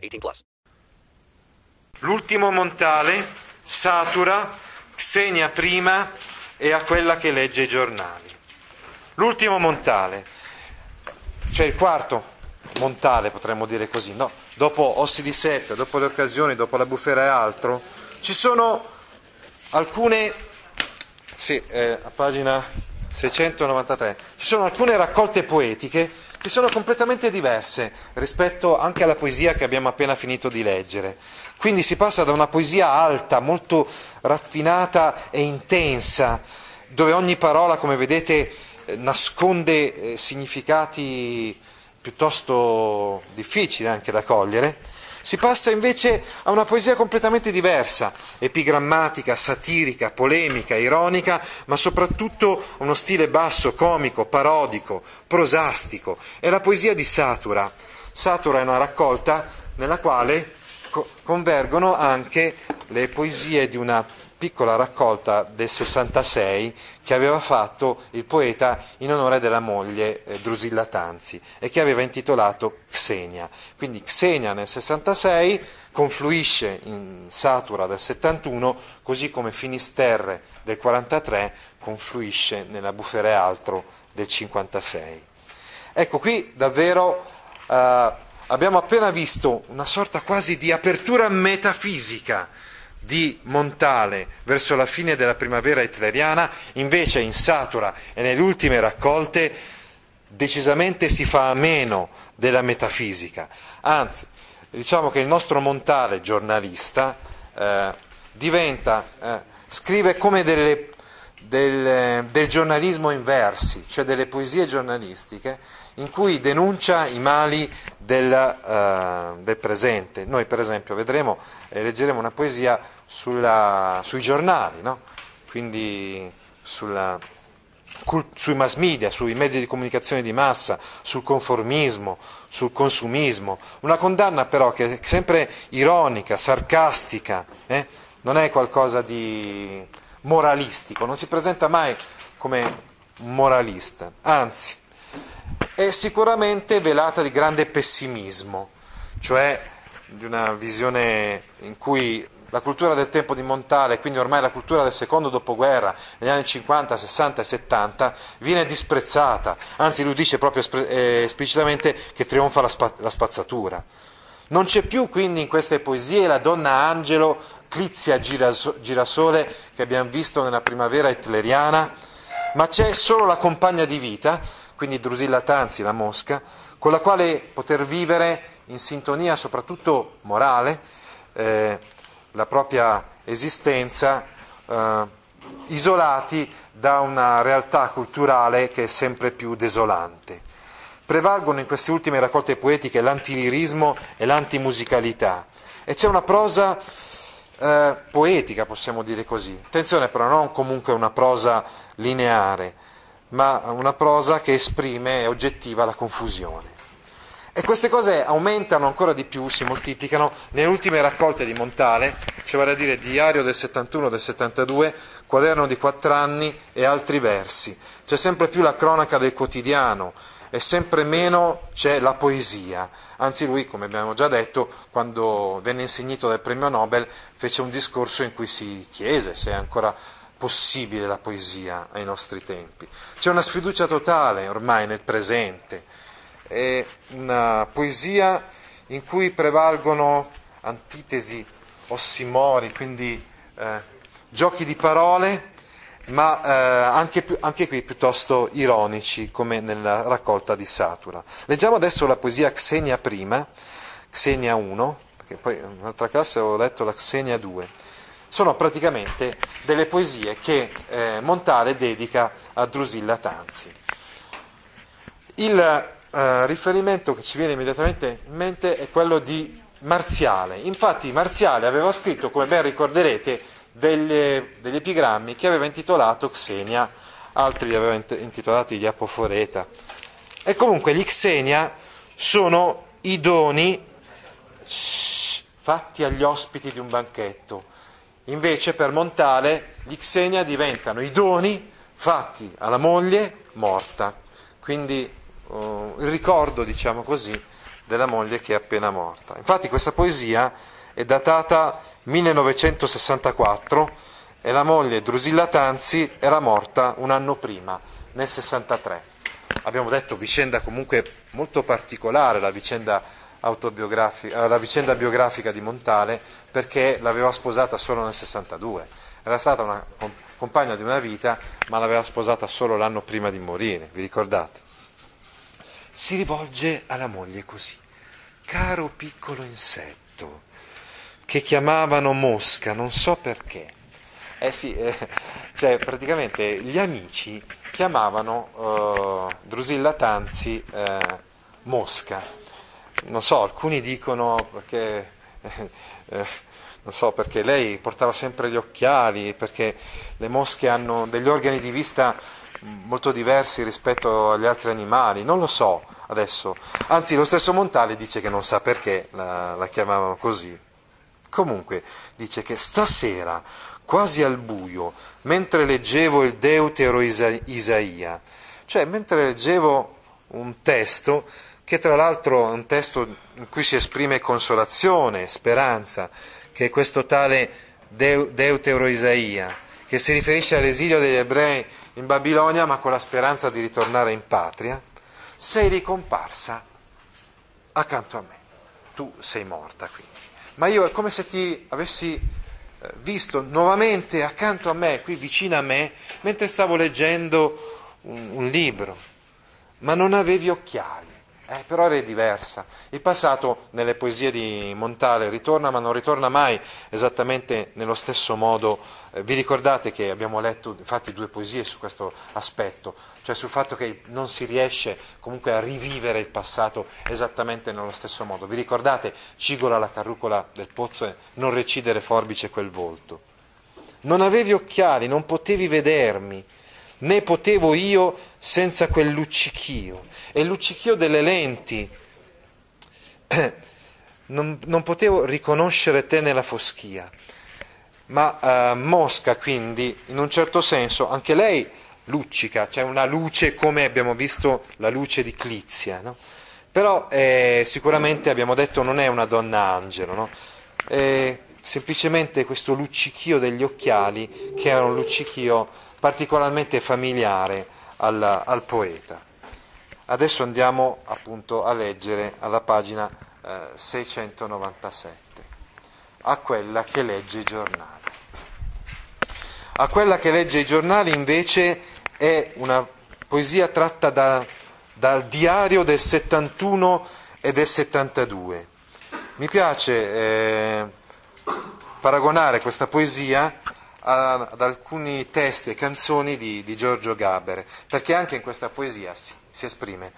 18 plus. L'ultimo Montale satura Xenia prima e a quella che legge i giornali. L'ultimo Montale, cioè il quarto Montale potremmo dire così, no? Dopo Ossi di Seppia, dopo le occasioni, dopo la bufera e altro, ci sono alcune, sì, eh, a pagina 693, ci sono alcune raccolte poetiche che sono completamente diverse rispetto anche alla poesia che abbiamo appena finito di leggere. Quindi si passa da una poesia alta, molto raffinata e intensa, dove ogni parola, come vedete, eh, nasconde eh, significati piuttosto difficili anche da cogliere, si passa invece a una poesia completamente diversa, epigrammatica, satirica, polemica, ironica, ma soprattutto uno stile basso, comico, parodico, prosastico. È la poesia di Satura. Satura è una raccolta nella quale co- convergono anche le poesie di una piccola raccolta del 66 che aveva fatto il poeta in onore della moglie eh, Drusilla Tanzi e che aveva intitolato Xenia. Quindi Xenia nel 66 confluisce in Satura del 71, così come Finisterre del 43 confluisce nella Bufere Altro del 56. Ecco qui davvero eh, abbiamo appena visto una sorta quasi di apertura metafisica di Montale verso la fine della primavera hitleriana, invece in Satura e nelle ultime raccolte decisamente si fa a meno della metafisica. Anzi, diciamo che il nostro Montale giornalista eh, diventa, eh, scrive come delle, del, del giornalismo in versi, cioè delle poesie giornalistiche in cui denuncia i mali del, uh, del presente. Noi per esempio vedremo e leggeremo una poesia sulla, sui giornali, no? quindi sulla, sui mass media, sui mezzi di comunicazione di massa, sul conformismo, sul consumismo. Una condanna però che è sempre ironica, sarcastica, eh? non è qualcosa di moralistico, non si presenta mai come moralista, anzi è sicuramente velata di grande pessimismo, cioè di una visione in cui la cultura del tempo di Montale, quindi ormai la cultura del secondo dopoguerra, negli anni 50, 60 e 70, viene disprezzata, anzi lui dice proprio eh, esplicitamente che trionfa la, spa- la spazzatura. Non c'è più quindi in queste poesie la donna angelo Clizia Girasole che abbiamo visto nella primavera hitleriana, ma c'è solo la compagna di vita, quindi Drusilla Tanzi, la mosca, con la quale poter vivere in sintonia soprattutto morale eh, la propria esistenza, eh, isolati da una realtà culturale che è sempre più desolante. Prevalgono in queste ultime raccolte poetiche l'antilirismo e l'antimusicalità e c'è una prosa eh, poetica, possiamo dire così. Attenzione però, non comunque una prosa lineare, ma una prosa che esprime e oggettiva la confusione. E queste cose aumentano ancora di più, si moltiplicano nelle ultime raccolte di Montale, cioè vale a dire diario del 71, del 72, quaderno di quattro anni e altri versi. C'è sempre più la cronaca del quotidiano e sempre meno c'è la poesia. Anzi lui, come abbiamo già detto, quando venne insignito del premio Nobel, fece un discorso in cui si chiese se ancora possibile la poesia ai nostri tempi. C'è una sfiducia totale ormai nel presente è una poesia in cui prevalgono antitesi, ossimori, quindi eh, giochi di parole, ma eh, anche, anche, qui piuttosto ironici, come nella raccolta di Satura. Leggiamo adesso la poesia Xenia prima, Xenia 1, perché poi in un'altra classe ho letto la Xenia 2. Sono praticamente delle poesie che eh, Montale dedica a Drusilla Tanzi. Il Uh, riferimento che ci viene immediatamente in mente è quello di Marziale. Infatti Marziale aveva scritto, come ben ricorderete, delle, degli epigrammi che aveva intitolato Xenia, altri li aveva intitolati gli Apoforeta. E comunque gli Xenia sono i doni fatti agli ospiti di un banchetto. Invece per Montale gli Xenia diventano i doni fatti alla moglie morta. Quindi uh, il ricordo, diciamo così, della moglie che è appena morta. Infatti questa poesia è datata 1964 e la moglie Drusilla Tanzi era morta un anno prima, nel 63. Abbiamo detto vicenda comunque molto particolare, la vicenda, autobiografica, la vicenda biografica di Montale, perché l'aveva sposata solo nel 62. Era stata una compagna di una vita, ma l'aveva sposata solo l'anno prima di morire, vi ricordate? si rivolge alla moglie così, caro piccolo insetto, che chiamavano mosca, non so perché. Eh sì, eh, cioè praticamente gli amici chiamavano uh, Drusilla Tanzi eh, mosca. Non so, alcuni dicono perché, eh, non so, perché lei portava sempre gli occhiali, perché le mosche hanno degli organi di vista molto diversi rispetto agli altri animali, non lo so adesso. Anzi, lo stesso Montale dice che non sa perché la, la chiamavano così. Comunque, dice che stasera, quasi al buio, mentre leggevo il Deutero Isaia, cioè mentre leggevo un testo che tra l'altro è un testo in cui si esprime consolazione, speranza, che è questo tale Deutero Isaia, che si riferisce all'esilio degli ebrei in Babilonia ma con la speranza di ritornare in patria, sei ricomparsa accanto a me. Tu sei morta quindi. Ma io è come se ti avessi eh, visto nuovamente accanto a me, qui vicino a me, mentre stavo leggendo un, un libro, ma non avevi occhiali. Eh, però eri diversa. Il passato nelle poesie di Montale ritorna, ma non ritorna mai esattamente nello stesso modo. Eh, vi ricordate che abbiamo letto infatti due poesie su questo aspetto, cioè sul fatto che non si riesce comunque a rivivere il passato esattamente nello stesso modo. Vi ricordate Cigola la carrucola del pozzo e non recidere forbice quel volto? Non avevi occhiali, non potevi vedermi, né potevo io senza quel luccichio e il luccichio delle lenti. Non, non potevo riconoscere te nella foschia. Ma eh, Mosca, quindi, in un certo senso, anche lei luccica, cioè una luce come abbiamo visto la luce di Clizia, no? però eh, sicuramente abbiamo detto non è una donna angelo, no? è semplicemente questo luccichio degli occhiali che era un luccichio particolarmente familiare al, al poeta. Adesso andiamo appunto a leggere alla pagina eh, 697, a quella che legge i giornali. A quella che legge i giornali invece è una poesia tratta da, dal diario del 71 e del 72. Mi piace eh, paragonare questa poesia ad alcuni testi e canzoni di, di Giorgio Gabere, perché anche in questa poesia si, si esprime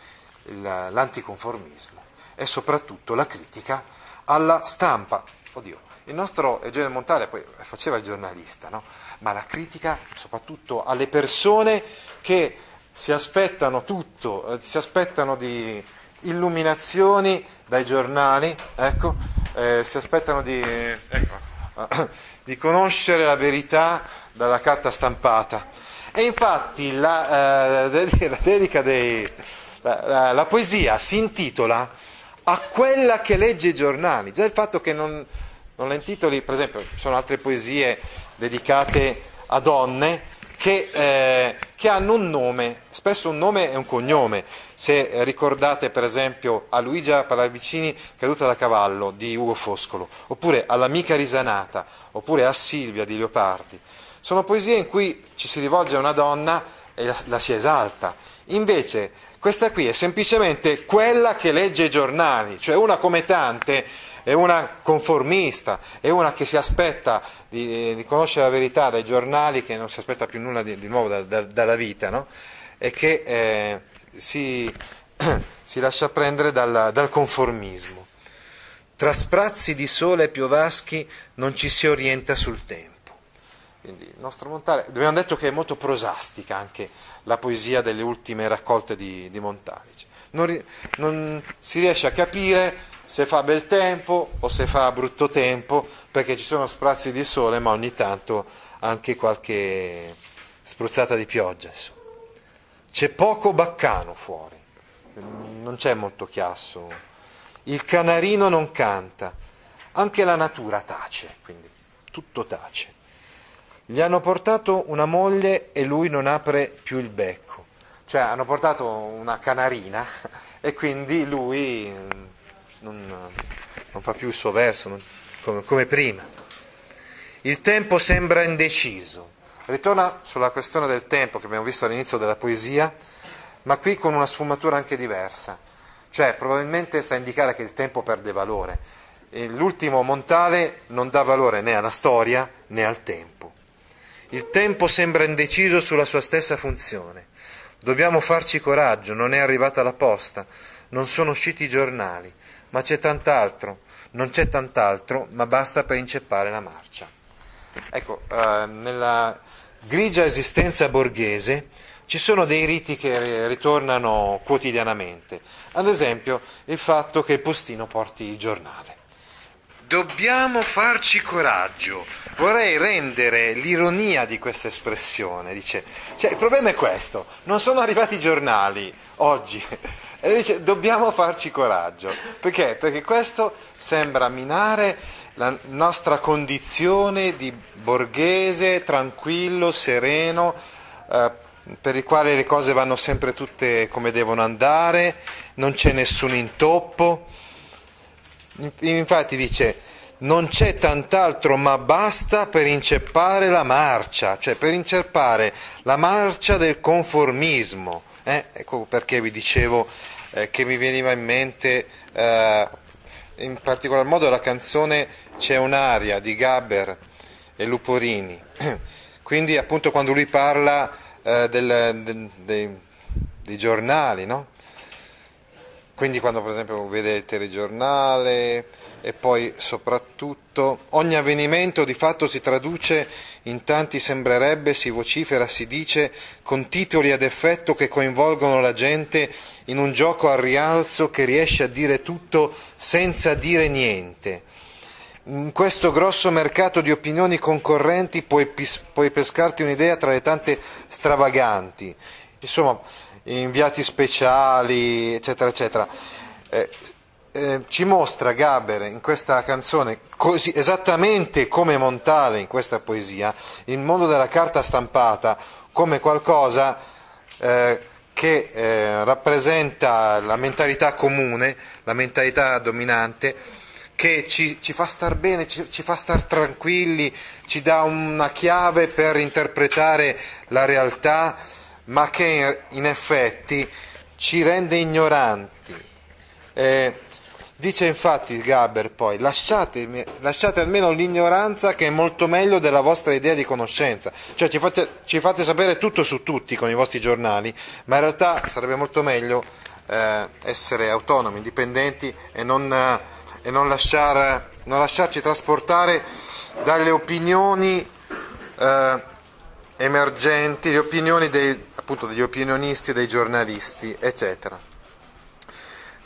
l'anticonformismo e soprattutto la critica alla stampa. Oddio, il nostro Eugenio Montale poi faceva il giornalista, no? ma la critica soprattutto alle persone che si aspettano tutto, eh, si aspettano di illuminazioni dai giornali, ecco, eh, si aspettano di... Ecco, di conoscere la verità dalla carta stampata. E infatti la, eh, la dedica dei, la, la, la, poesia si intitola a quella che legge i giornali. Già il fatto che non, non la intitoli, per esempio, ci sono altre poesie dedicate a donne che, eh, che hanno un nome, spesso un nome e un cognome. Se ricordate per esempio a Luigia Pallavicini caduta da cavallo di Ugo Foscolo, oppure all'amica risanata, oppure a Silvia di Leopardi, sono poesie in cui ci si rivolge a una donna e la, la si esalta. Invece questa qui è semplicemente quella che legge i giornali, cioè una come tante è una conformista, è una che si aspetta di, di, conoscere la verità dai giornali, che non si aspetta più nulla di, di nuovo da, da, dalla vita, no? e che eh, si, si, lascia prendere dal, dal conformismo. tra sprazzi di sole e piovaschi non ci si orienta sul tempo. Quindi il nostro Montale, abbiamo detto che è molto prosastica anche la poesia delle ultime raccolte di, di Montale. Non, non si riesce a capire se fa bel tempo o se fa brutto tempo, perché ci sono sprazzi di sole, ma ogni tanto anche qualche spruzzata di pioggia. Insomma. C'è poco baccano fuori, non c'è molto chiasso. Il canarino non canta, anche la natura tace, quindi tutto tace. Gli hanno portato una moglie e lui non apre più il becco, cioè hanno portato una canarina e quindi lui non, non fa più il suo verso non, come, come prima. Il tempo sembra indeciso. Ritorna sulla questione del tempo che abbiamo visto all'inizio della poesia, ma qui con una sfumatura anche diversa. Cioè, probabilmente sta a indicare che il tempo perde valore. E l'ultimo Montale non dà valore né alla storia né al tempo. Il tempo sembra indeciso sulla sua stessa funzione. Dobbiamo farci coraggio, non è arrivata la posta, non sono usciti i giornali, ma c'è tant'altro, non c'è tant'altro, ma basta per inceppare la marcia. Ecco, eh, nella grigia esistenza borghese ci sono dei riti che ritornano quotidianamente, ad esempio il fatto che il postino porti il giornale. Dobbiamo farci coraggio. Vorrei rendere l'ironia di questa espressione. Dice, cioè, il problema è questo: non sono arrivati i giornali oggi. E dice dobbiamo farci coraggio. Perché? Perché questo sembra minare la nostra condizione di borghese, tranquillo, sereno, eh, per il quale le cose vanno sempre tutte come devono andare, non c'è nessun intoppo. Infatti dice non c'è tant'altro ma basta per inceppare la marcia, cioè per inceppare la marcia del conformismo. Eh? Ecco perché vi dicevo eh, che mi veniva in mente, eh, in particolar modo la canzone C'è un'aria di Gabber e Luporini. Quindi appunto quando lui parla eh, del, del, dei, dei, giornali, no? Quindi quando per esempio vede il telegiornale e poi soprattutto ogni avvenimento di fatto si traduce in tanti sembrerebbe, si vocifera, si dice, con titoli ad effetto che coinvolgono la gente in un gioco al rialzo che riesce a dire tutto senza dire niente. In questo grosso mercato di opinioni concorrenti puoi, puoi pescarti un'idea tra le tante stravaganti, insomma, inviati speciali, eccetera, eccetera. Eh, eh, ci mostra Gaber in questa canzone, così, esattamente come Montale in questa poesia, il mondo della carta stampata come qualcosa eh, che eh, rappresenta la mentalità comune, la mentalità dominante, che ci, ci fa star bene, ci, ci fa star tranquilli, ci dà una chiave per interpretare la realtà, ma che in effetti ci rende ignoranti. Eh, Dice infatti Gaber poi, lasciate, lasciate, almeno l'ignoranza che è molto meglio della vostra idea di conoscenza. Cioè ci fate, ci fate sapere tutto su tutti con i vostri giornali, ma in realtà sarebbe molto meglio eh, essere autonomi, indipendenti e non, eh, e non, lasciar, non lasciarci trasportare dalle opinioni eh, emergenti, le opinioni dei, appunto, degli opinionisti, dei giornalisti, eccetera.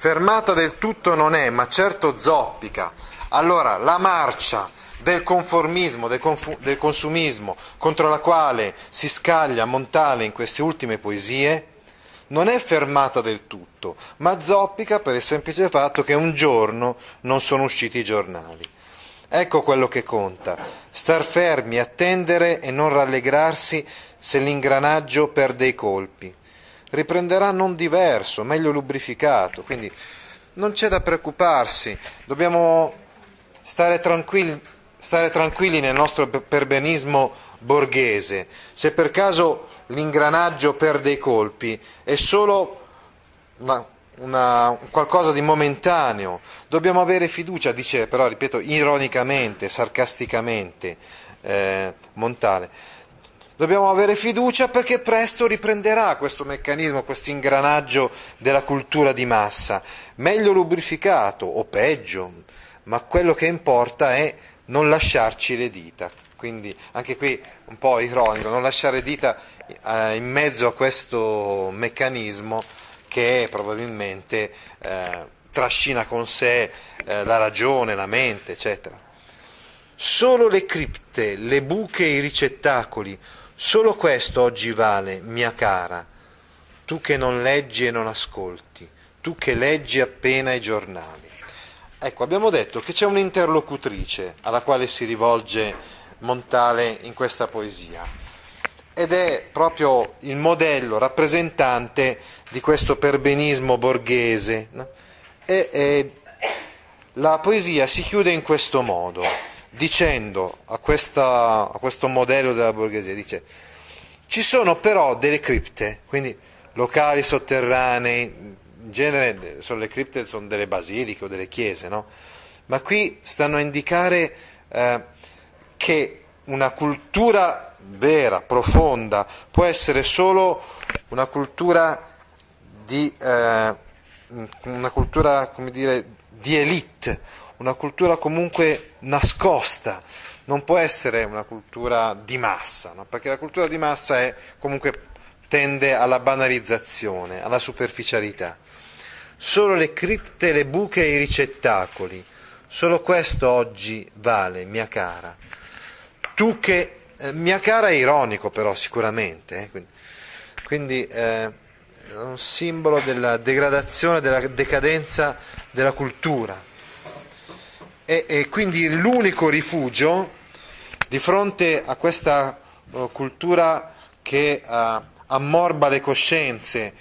Fermata del tutto non è, ma certo zoppica. Allora, la marcia del conformismo, del, confu- del consumismo contro la quale si scaglia Montale in queste ultime poesie, non è fermata del tutto, ma zoppica per il semplice fatto che un giorno non sono usciti i giornali. Ecco quello che conta, star fermi, attendere e non rallegrarsi se l'ingranaggio perde i colpi riprenderà non diverso, meglio lubrificato, quindi non c'è da preoccuparsi, dobbiamo stare tranquilli, stare tranquilli nel nostro perbenismo borghese. Se per caso l'ingranaggio perde i colpi, è solo una, una, qualcosa di momentaneo. Dobbiamo avere fiducia, dice però, ripeto, ironicamente, sarcasticamente eh, Montale Dobbiamo avere fiducia perché presto riprenderà questo meccanismo, questo ingranaggio della cultura di massa, meglio lubrificato o peggio, ma quello che importa è non lasciarci le dita. Quindi anche qui un po' ironico, non lasciare dita eh, in mezzo a questo meccanismo che probabilmente eh, trascina con sé eh, la ragione, la mente, eccetera. Solo le cripte, le buche e i ricettacoli, solo questo oggi vale, mia cara, tu che non leggi e non ascolti, tu che leggi appena i giornali. Ecco, abbiamo detto che c'è un'interlocutrice alla quale si rivolge Montale in questa poesia ed è proprio il modello rappresentante di questo perbenismo borghese. E, e la poesia si chiude in questo modo, dicendo a, questa, a questo modello della borghesia, dice, ci sono però delle cripte, quindi locali sotterranei, in genere sono le cripte sono delle basiliche o delle chiese, no? ma qui stanno a indicare eh, che una cultura vera, profonda, può essere solo una cultura di, eh, una cultura, come dire, di elite, una cultura comunque nascosta, non può essere una cultura di massa, no? perché la cultura di massa è, comunque tende alla banalizzazione, alla superficialità. Solo le cripte, le buche e i ricettacoli, solo questo oggi vale, mia cara. Tu che, eh, mia cara è ironico però sicuramente, eh, quindi, quindi eh, è un simbolo della degradazione, della decadenza della cultura. E, e quindi l'unico rifugio di fronte a questa uh, cultura che uh, ammorba le coscienze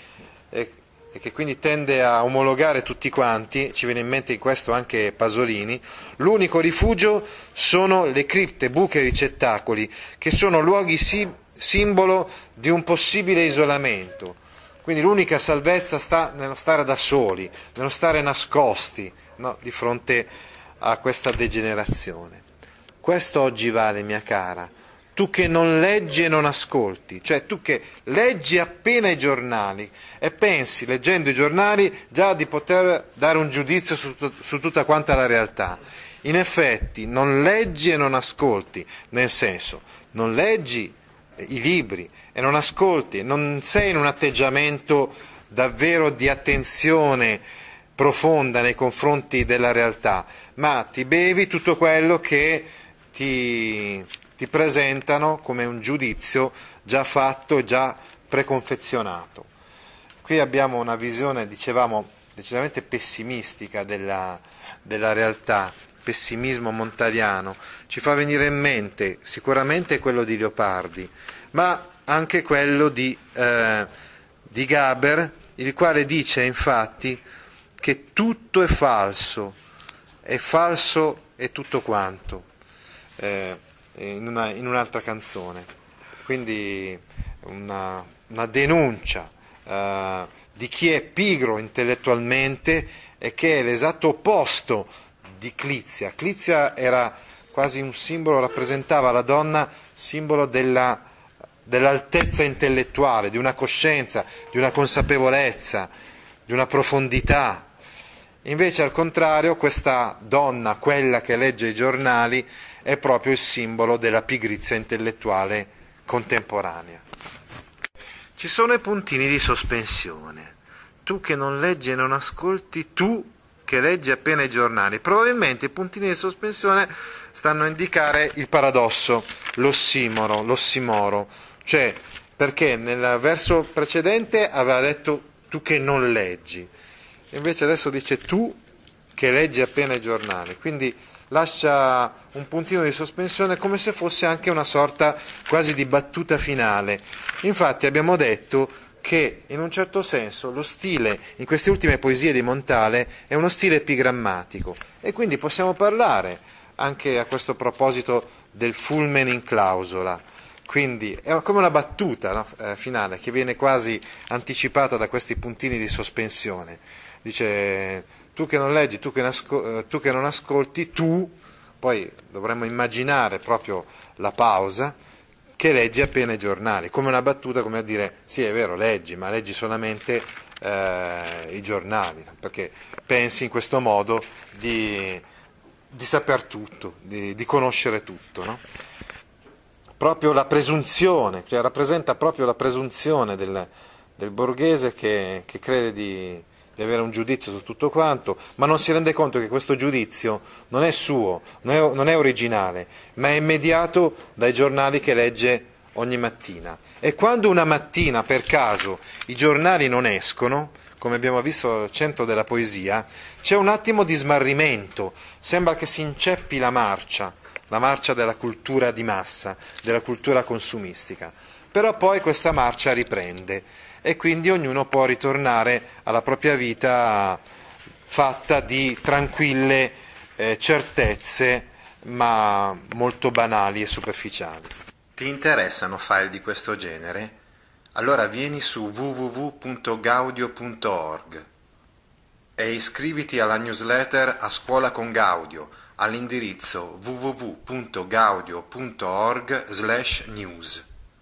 e, e, che quindi tende a omologare tutti quanti, ci viene in mente in questo anche Pasolini, l'unico rifugio sono le cripte, buche e ricettacoli, che sono luoghi si, simbolo di un possibile isolamento. Quindi l'unica salvezza sta nello stare da soli, nello stare nascosti no, di fronte a questa degenerazione. Questo oggi vale, mia cara, tu che non leggi e non ascolti, cioè tu che leggi appena i giornali e pensi, leggendo i giornali, già di poter dare un giudizio su, su tutta quanta la realtà. In effetti non leggi e non ascolti, nel senso, non leggi i libri e non ascolti, non sei in un atteggiamento davvero di attenzione profonda nei confronti della realtà, ma ti bevi tutto quello che ti, ti presentano come un giudizio già fatto e già preconfezionato. Qui abbiamo una visione, dicevamo, decisamente pessimistica della, della realtà, pessimismo montaliano, ci fa venire in mente sicuramente quello di Leopardi, ma anche quello di, eh, di Gaber, il quale dice infatti che tutto è falso, è falso e tutto quanto, eh, in, una, in, un'altra canzone. Quindi una, una denuncia eh, di chi è pigro intellettualmente e che è l'esatto opposto di Clizia. Clizia era quasi un simbolo, rappresentava la donna simbolo della, dell'altezza intellettuale, di una coscienza, di una consapevolezza, di una profondità. Invece al contrario questa donna, quella che legge i giornali, è proprio il simbolo della pigrizia intellettuale contemporanea. Ci sono i puntini di sospensione. Tu che non leggi e non ascolti, tu che legge appena i giornali. Probabilmente i puntini di sospensione stanno a indicare il paradosso, l'ossimoro, l'ossimoro, cioè perché nel verso precedente aveva detto tu che non leggi, invece adesso dice tu che leggi appena i giornali, quindi lascia un puntino di sospensione come se fosse anche una sorta quasi di battuta finale. Infatti abbiamo detto che in un certo senso lo stile in queste ultime poesie di Montale è uno stile epigrammatico e quindi possiamo parlare anche a questo proposito del fulmen in clausola. Quindi è come una battuta no, eh, finale che viene quasi anticipata da questi puntini di sospensione. Dice tu che non leggi, tu che, nasco- eh, tu che non ascolti, tu, poi dovremmo immaginare proprio la pausa, che leggi appena i giornali, come una battuta, come a dire sì è vero, leggi, ma leggi solamente eh, i giornali, perché pensi in questo modo di, di saper tutto, di, di conoscere tutto. No? Proprio la presunzione, cioè rappresenta proprio la presunzione del, del borghese che, che crede di, di, avere un giudizio su tutto quanto, ma non si rende conto che questo giudizio non è suo, non è, non è originale, ma è mediato dai giornali che legge ogni mattina. E quando una mattina per caso i giornali non escono, come abbiamo visto al centro della poesia, c'è un attimo di smarrimento, sembra che si inceppi la marcia, la marcia della cultura di massa, della cultura consumistica. Però poi questa marcia riprende e quindi ognuno può ritornare alla propria vita fatta di tranquille eh, certezze, ma molto banali e superficiali. Ti interessano file di questo genere? Allora vieni su www.gaudio.org e iscriviti alla newsletter A Scuola con Gaudio all'indirizzo www.gaudio.org/news.